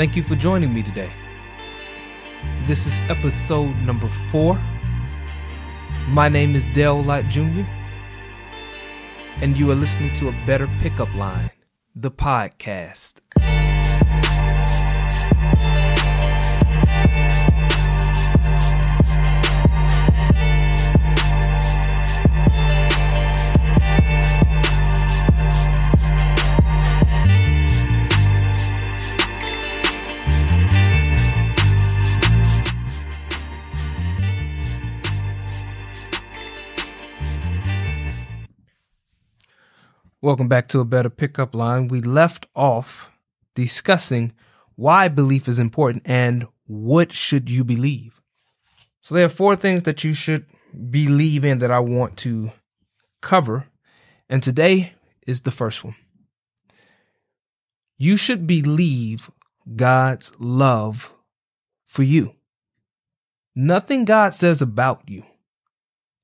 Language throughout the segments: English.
Thank you for joining me today. This is episode number four. My name is Dale Lott Jr., and you are listening to A Better Pickup Line, the podcast. Welcome back to a better pickup line. We left off discussing why belief is important and what should you believe. So there are four things that you should believe in that I want to cover. And today is the first one. You should believe God's love for you. Nothing God says about you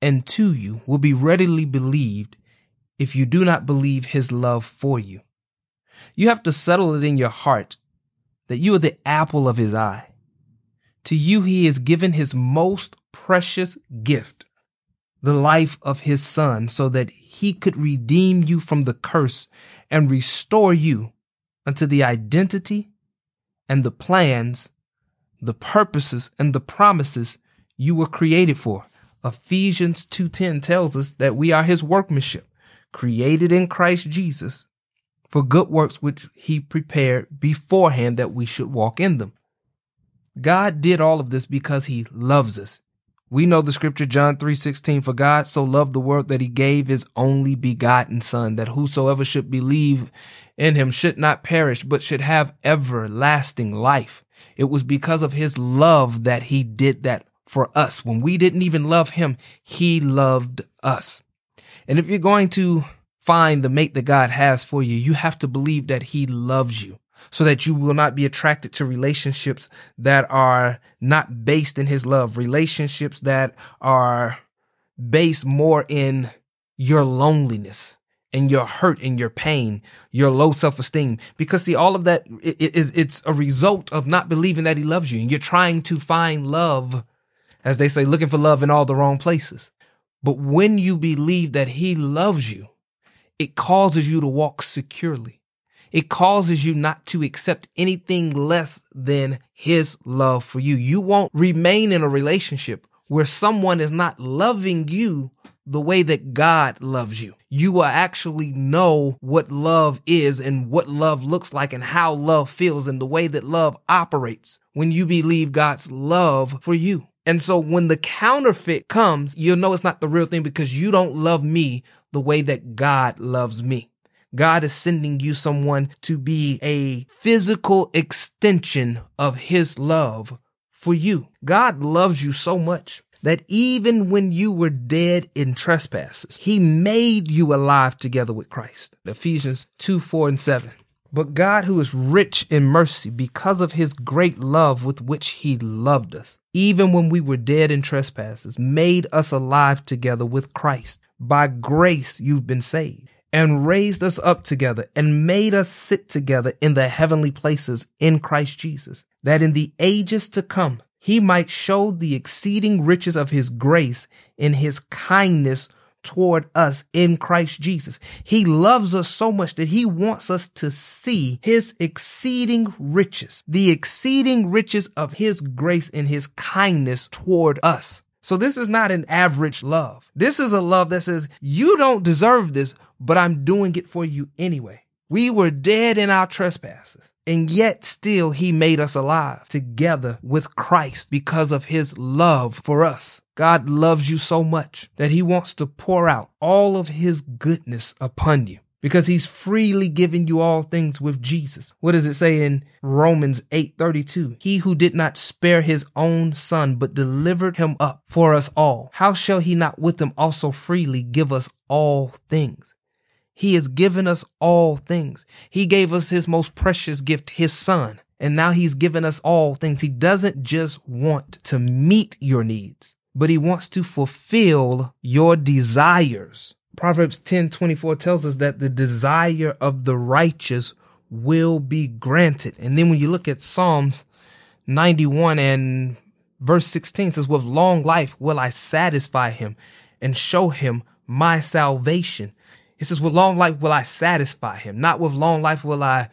and to you will be readily believed if you do not believe his love for you. You have to settle it in your heart that you are the apple of his eye. To you, he has given his most precious gift, the life of his son, so that he could redeem you from the curse and restore you unto the identity and the plans, the purposes and the promises you were created for. Ephesians 2:10 tells us that we are his workmanship created in Christ Jesus for good works which he prepared beforehand that we should walk in them. God did all of this because he loves us. We know the scripture John 3:16 for God so loved the world that he gave his only begotten son that whosoever should believe in him should not perish but should have everlasting life. It was because of his love that he did that for us. When we didn't even love him, he loved us. And if you're going to find the mate that God has for you, you have to believe that he loves you so that you will not be attracted to relationships that are not based in his love, relationships that are based more in your loneliness and your hurt and your pain, your low self-esteem. Because see, all of that is, it's a result of not believing that he loves you and you're trying to find love, as they say, looking for love in all the wrong places. But when you believe that he loves you, it causes you to walk securely. It causes you not to accept anything less than his love for you. You won't remain in a relationship where someone is not loving you the way that God loves you. You will actually know what love is and what love looks like and how love feels and the way that love operates when you believe God's love for you. And so when the counterfeit comes, you'll know it's not the real thing because you don't love me the way that God loves me. God is sending you someone to be a physical extension of his love for you. God loves you so much that even when you were dead in trespasses, he made you alive together with Christ. Ephesians 2, 4, and 7. But God, who is rich in mercy because of his great love with which he loved us, even when we were dead in trespasses, made us alive together with Christ. By grace you've been saved and raised us up together and made us sit together in the heavenly places in Christ Jesus, that in the ages to come he might show the exceeding riches of his grace in his kindness toward us in Christ Jesus. He loves us so much that he wants us to see his exceeding riches, the exceeding riches of his grace and his kindness toward us. So this is not an average love. This is a love that says, you don't deserve this, but I'm doing it for you anyway. We were dead in our trespasses. And yet still he made us alive together with Christ because of his love for us. God loves you so much that he wants to pour out all of his goodness upon you because he's freely giving you all things with Jesus. What does it say in Romans 8:32? He who did not spare his own son but delivered him up for us all, how shall he not with him also freely give us all things? He has given us all things. He gave us his most precious gift, his son. And now he's given us all things. He doesn't just want to meet your needs but he wants to fulfill your desires. Proverbs 10 24 tells us that the desire of the righteous will be granted. And then when you look at Psalms 91 and verse 16 says, with long life will I satisfy him and show him my salvation. It says, with long life will I satisfy him. Not with long life will I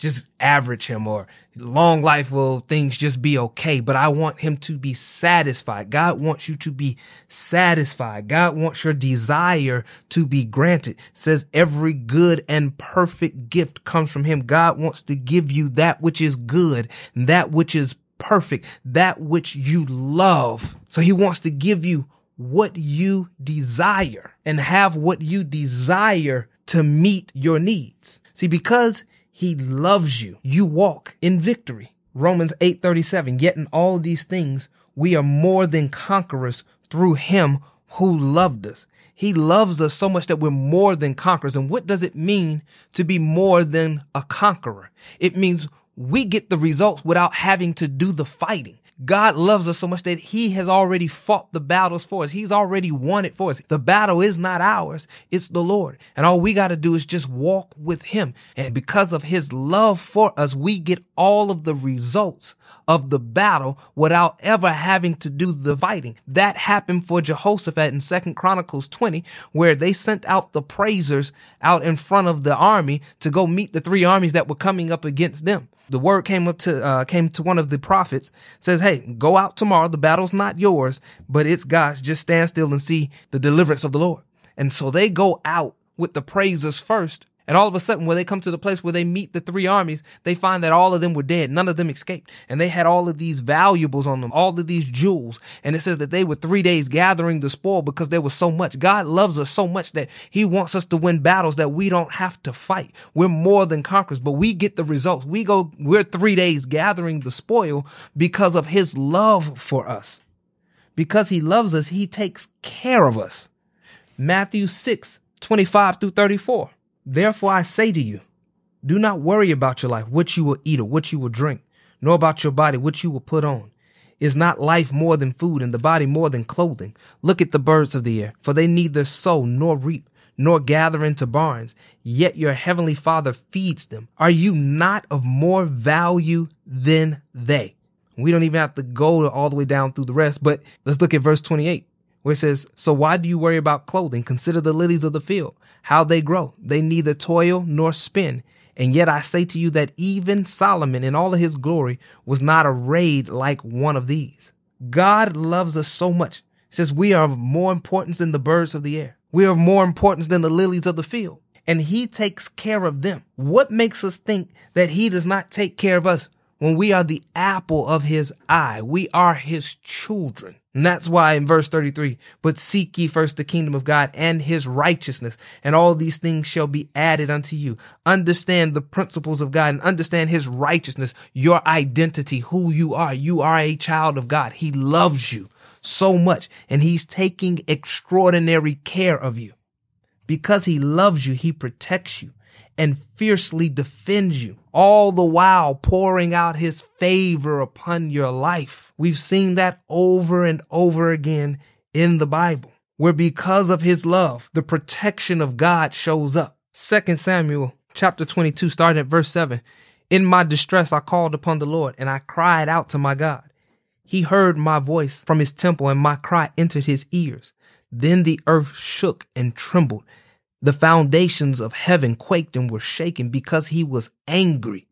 just average him or long life will things just be okay. But I want him to be satisfied. God wants you to be satisfied. God wants your desire to be granted. It says every good and perfect gift comes from him. God wants to give you that which is good, that which is perfect, that which you love. So he wants to give you what you desire and have what you desire to meet your needs. See, because he loves you. You walk in victory. Romans 8:37. Yet in all these things we are more than conquerors through him who loved us. He loves us so much that we're more than conquerors. And what does it mean to be more than a conqueror? It means we get the results without having to do the fighting. God loves us so much that he has already fought the battles for us. He's already won it for us. The battle is not ours. It's the Lord. And all we got to do is just walk with him. And because of his love for us, we get all of the results of the battle without ever having to do the fighting. That happened for Jehoshaphat in Second Chronicles 20, where they sent out the praisers out in front of the army to go meet the three armies that were coming up against them the word came up to uh, came to one of the prophets says hey go out tomorrow. The battle's not yours but it's god's. Just stand still and see the deliverance of the lord. And so they go out with the praises first and all of a sudden, when they come to the place where they meet the three armies, they find that all of them were dead. None of them escaped. And they had all of these valuables on them, all of these jewels. And it says that they were three days gathering the spoil because there was so much. God loves us so much that he wants us to win battles that we don't have to fight. We're more than conquerors, but we get the results. We go, we're three days gathering the spoil because of his love for us. Because he loves us, he takes care of us. Matthew 6, 25 through 34. Therefore I say to you, do not worry about your life, what you will eat or what you will drink, nor about your body, what you will put on. Is not life more than food and the body more than clothing? Look at the birds of the air, for they neither sow nor reap, nor gather into barns, yet your heavenly father feeds them. Are you not of more value than they? We don't even have to go all the way down through the rest, but let's look at verse 28 where it says, So why do you worry about clothing? Consider the lilies of the field, how they grow. They neither toil nor spin. And yet I say to you that even Solomon in all of his glory was not arrayed like one of these. God loves us so much. Says we are of more importance than the birds of the air. We are of more importance than the lilies of the field. And he takes care of them. What makes us think that he does not take care of us when we are the apple of his eye? We are his children. And that's why in verse 33, but seek ye first the kingdom of God and his righteousness, and all these things shall be added unto you. Understand the principles of God and understand his righteousness, your identity, who you are. You are a child of God. He loves you so much and he's taking extraordinary care of you. Because he loves you, he protects you and fiercely defends you, all the while pouring out his favor upon your life. We've seen that over and over again in the Bible, where because of his love, the protection of God shows up. 2 Samuel chapter 22, starting at verse 7. In my distress, I called upon the Lord and I cried out to my God. He heard my voice from his temple and my cry entered his ears. Then the earth shook and trembled the foundations of heaven quaked and were shaken because he was angry.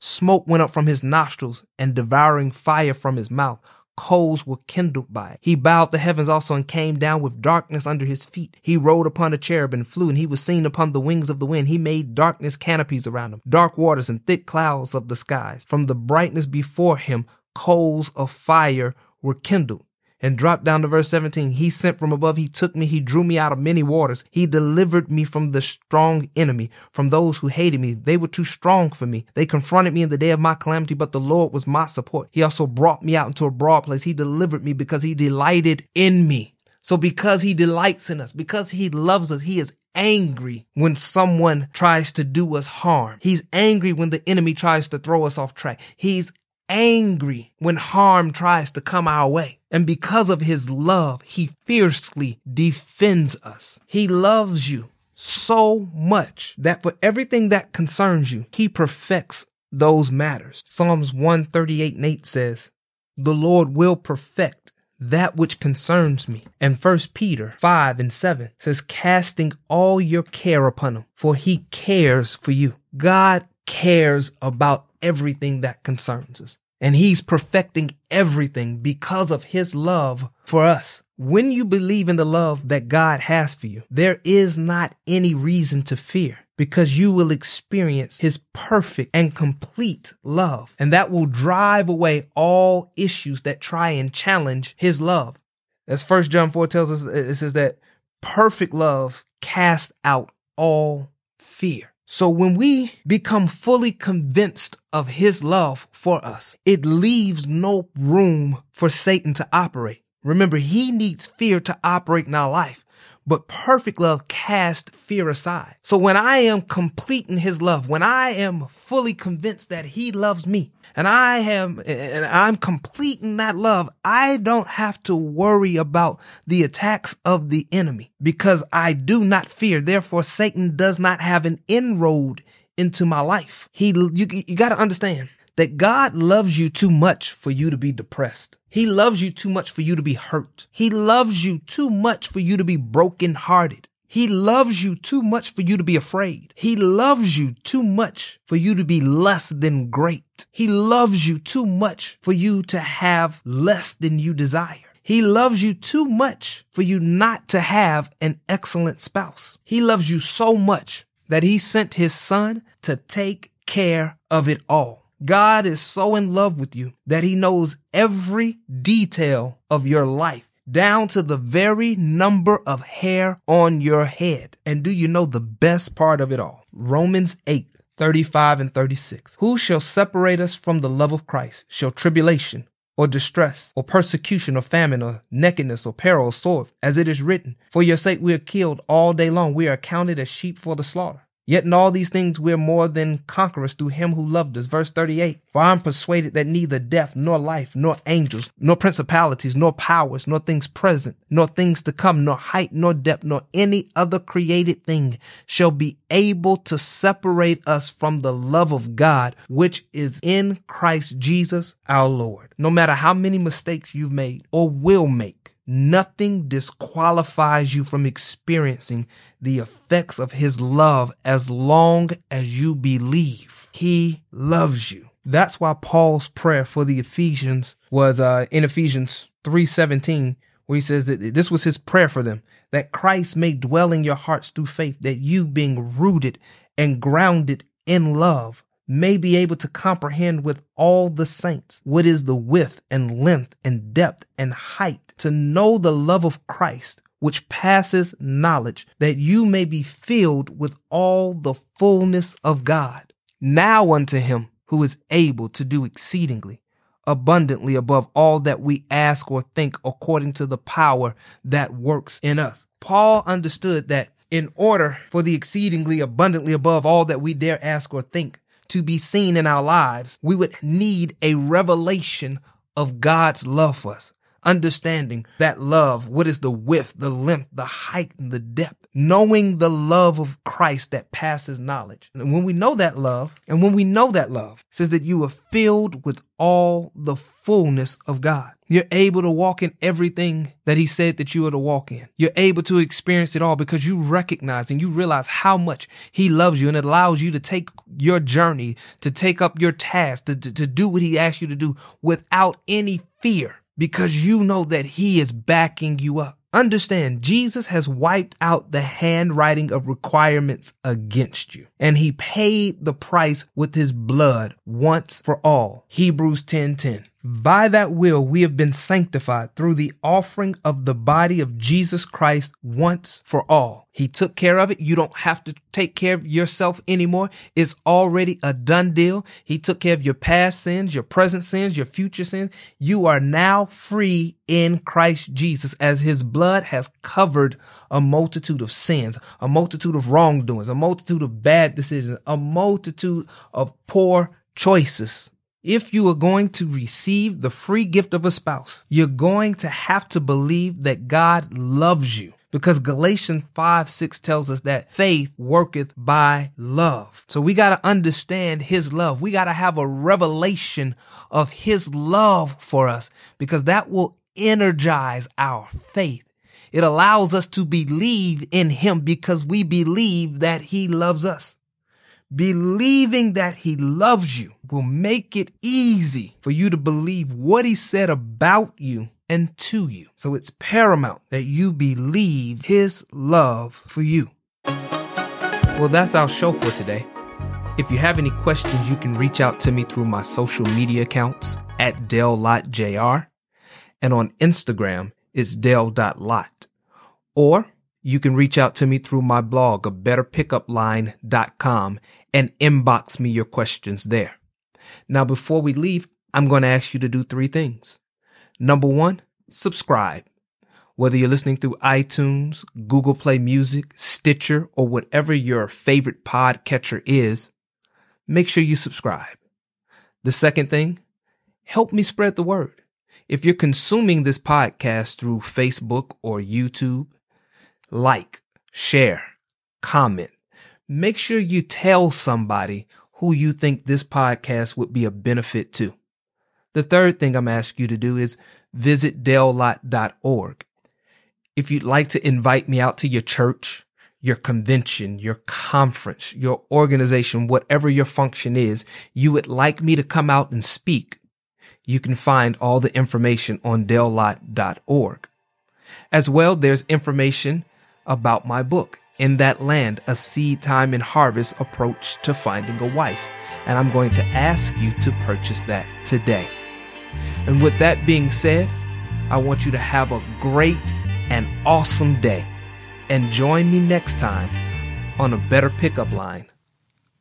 Smoke went up from his nostrils and devouring fire from his mouth. Coals were kindled by it. He bowed the heavens also and came down with darkness under his feet. He rode upon a cherub and flew, and he was seen upon the wings of the wind. He made darkness canopies around him, dark waters and thick clouds of the skies. From the brightness before him, coals of fire were kindled and drop down to verse 17. He sent from above. He took me. He drew me out of many waters. He delivered me from the strong enemy, from those who hated me. They were too strong for me. They confronted me in the day of my calamity, but the Lord was my support. He also brought me out into a broad place. He delivered me because he delighted in me. So because he delights in us, because he loves us, he is angry when someone tries to do us harm. He's angry when the enemy tries to throw us off track. He's angry when harm tries to come our way. And because of his love, he fiercely defends us. He loves you so much that for everything that concerns you, he perfects those matters. Psalms 138 and 8 says, The Lord will perfect that which concerns me. And First Peter 5 and 7 says, casting all your care upon him, for he cares for you. God cares about everything that concerns us. And he's perfecting everything because of his love for us. When you believe in the love that God has for you, there is not any reason to fear because you will experience his perfect and complete love. And that will drive away all issues that try and challenge his love. As first John 4 tells us, it says that perfect love casts out all fear. So when we become fully convinced of his love for us, it leaves no room for Satan to operate. Remember, he needs fear to operate in our life but perfect love casts fear aside. So when I am complete in his love, when I am fully convinced that he loves me and I am, and I'm complete in that love, I don't have to worry about the attacks of the enemy because I do not fear. Therefore, Satan does not have an inroad into my life. He, you, you got to understand that God loves you too much for you to be depressed. He loves you too much for you to be hurt. He loves you too much for you to be brokenhearted. He loves you too much for you to be afraid. He loves you too much for you to be less than great. He loves you too much for you to have less than you desire. He loves you too much for you not to have an excellent spouse. He loves you so much that he sent his son to take care of it all. God is so in love with you that he knows every detail of your life down to the very number of hair on your head. And do you know the best part of it all? Romans 8, 35 and 36. Who shall separate us from the love of Christ? Shall tribulation or distress or persecution or famine or nakedness or peril or sword, as it is written, For your sake we are killed all day long. We are counted as sheep for the slaughter. Yet in all these things we're more than conquerors through him who loved us. Verse 38. For I am persuaded that neither death, nor life, nor angels, nor principalities, nor powers, nor things present, nor things to come, nor height, nor depth, nor any other created thing shall be able to separate us from the love of God, which is in Christ Jesus our Lord. No matter how many mistakes you've made or will make, Nothing disqualifies you from experiencing the effects of his love as long as you believe he loves you. That's why Paul's prayer for the Ephesians was uh, in Ephesians 3:17 where he says that this was his prayer for them that Christ may dwell in your hearts through faith that you being rooted and grounded in love may be able to comprehend with all the saints what is the width and length and depth and height to know the love of Christ which passes knowledge that you may be filled with all the fullness of God. Now unto him who is able to do exceedingly abundantly above all that we ask or think according to the power that works in us. Paul understood that in order for the exceedingly abundantly above all that we dare ask or think to be seen in our lives, we would need a revelation of God's love for us. Understanding that love, what is the width, the length, the height, and the depth. Knowing the love of Christ that passes knowledge. And when we know that love, and when we know that love, says that you are filled with all the fullness of God. You're able to walk in everything that he said that you are to walk in. You're able to experience it all because you recognize and you realize how much he loves you and it allows you to take your journey, to take up your task, to, to, to do what he asks you to do without any fear because you know that he is backing you up. Understand, Jesus has wiped out the handwriting of requirements against you, and he paid the price with his blood once for all. Hebrews 10:10. 10, 10. By that will we have been sanctified through the offering of the body of Jesus Christ once for all. He took care of it. You don't have to take care of yourself anymore. It's already a done deal. He took care of your past sins, your present sins, your future sins. You are now free in Christ Jesus as his blood has covered a multitude of sins, a multitude of wrongdoings, a multitude of bad decisions, a multitude of poor choices. If you are going to receive the free gift of a spouse, you're going to have to believe that God loves you Because Galatians 5 6 tells us that faith worketh by love. So we got to understand his love. We got to have a revelation of his love for us because that will energize our faith. It allows us to believe in him because we believe that he loves us. Believing that he loves you will make it easy for you to believe what he said about you and to you. So it's paramount that you believe his love for you. Well, that's our show for today. If you have any questions, you can reach out to me through my social media accounts at DaleLottJR. And on Instagram, it's Dale.Lott. Or you can reach out to me through my blog of betterpickupline.com and inbox me your questions there. Now, before we leave, I'm going to ask you to do three things. Number one, subscribe. Whether you're listening through iTunes, Google Play Music, Stitcher, or whatever your favorite podcatcher is, make sure you subscribe. The second thing, help me spread the word. If you're consuming this podcast through Facebook or YouTube, like, share, comment. Make sure you tell somebody who you think this podcast would be a benefit to. The third thing I'm asking you to do is visit dalelott.org. If you'd like to invite me out to your church, your convention, your conference, your organization, whatever your function is, you would like me to come out and speak, you can find all the information on dalelott.org. As well, there's information about my book, In That Land, a Seed Time and Harvest Approach to Finding a Wife. And I'm going to ask you to purchase that today. And with that being said, I want you to have a great and awesome day. And join me next time on a Better Pickup Line,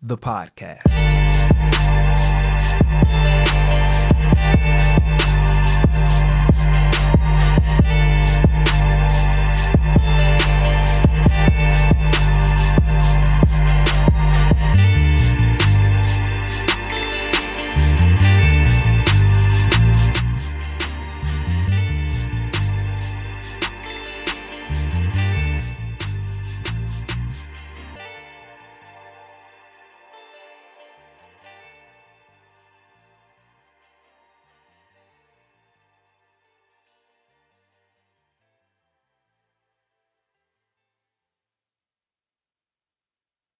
the podcast.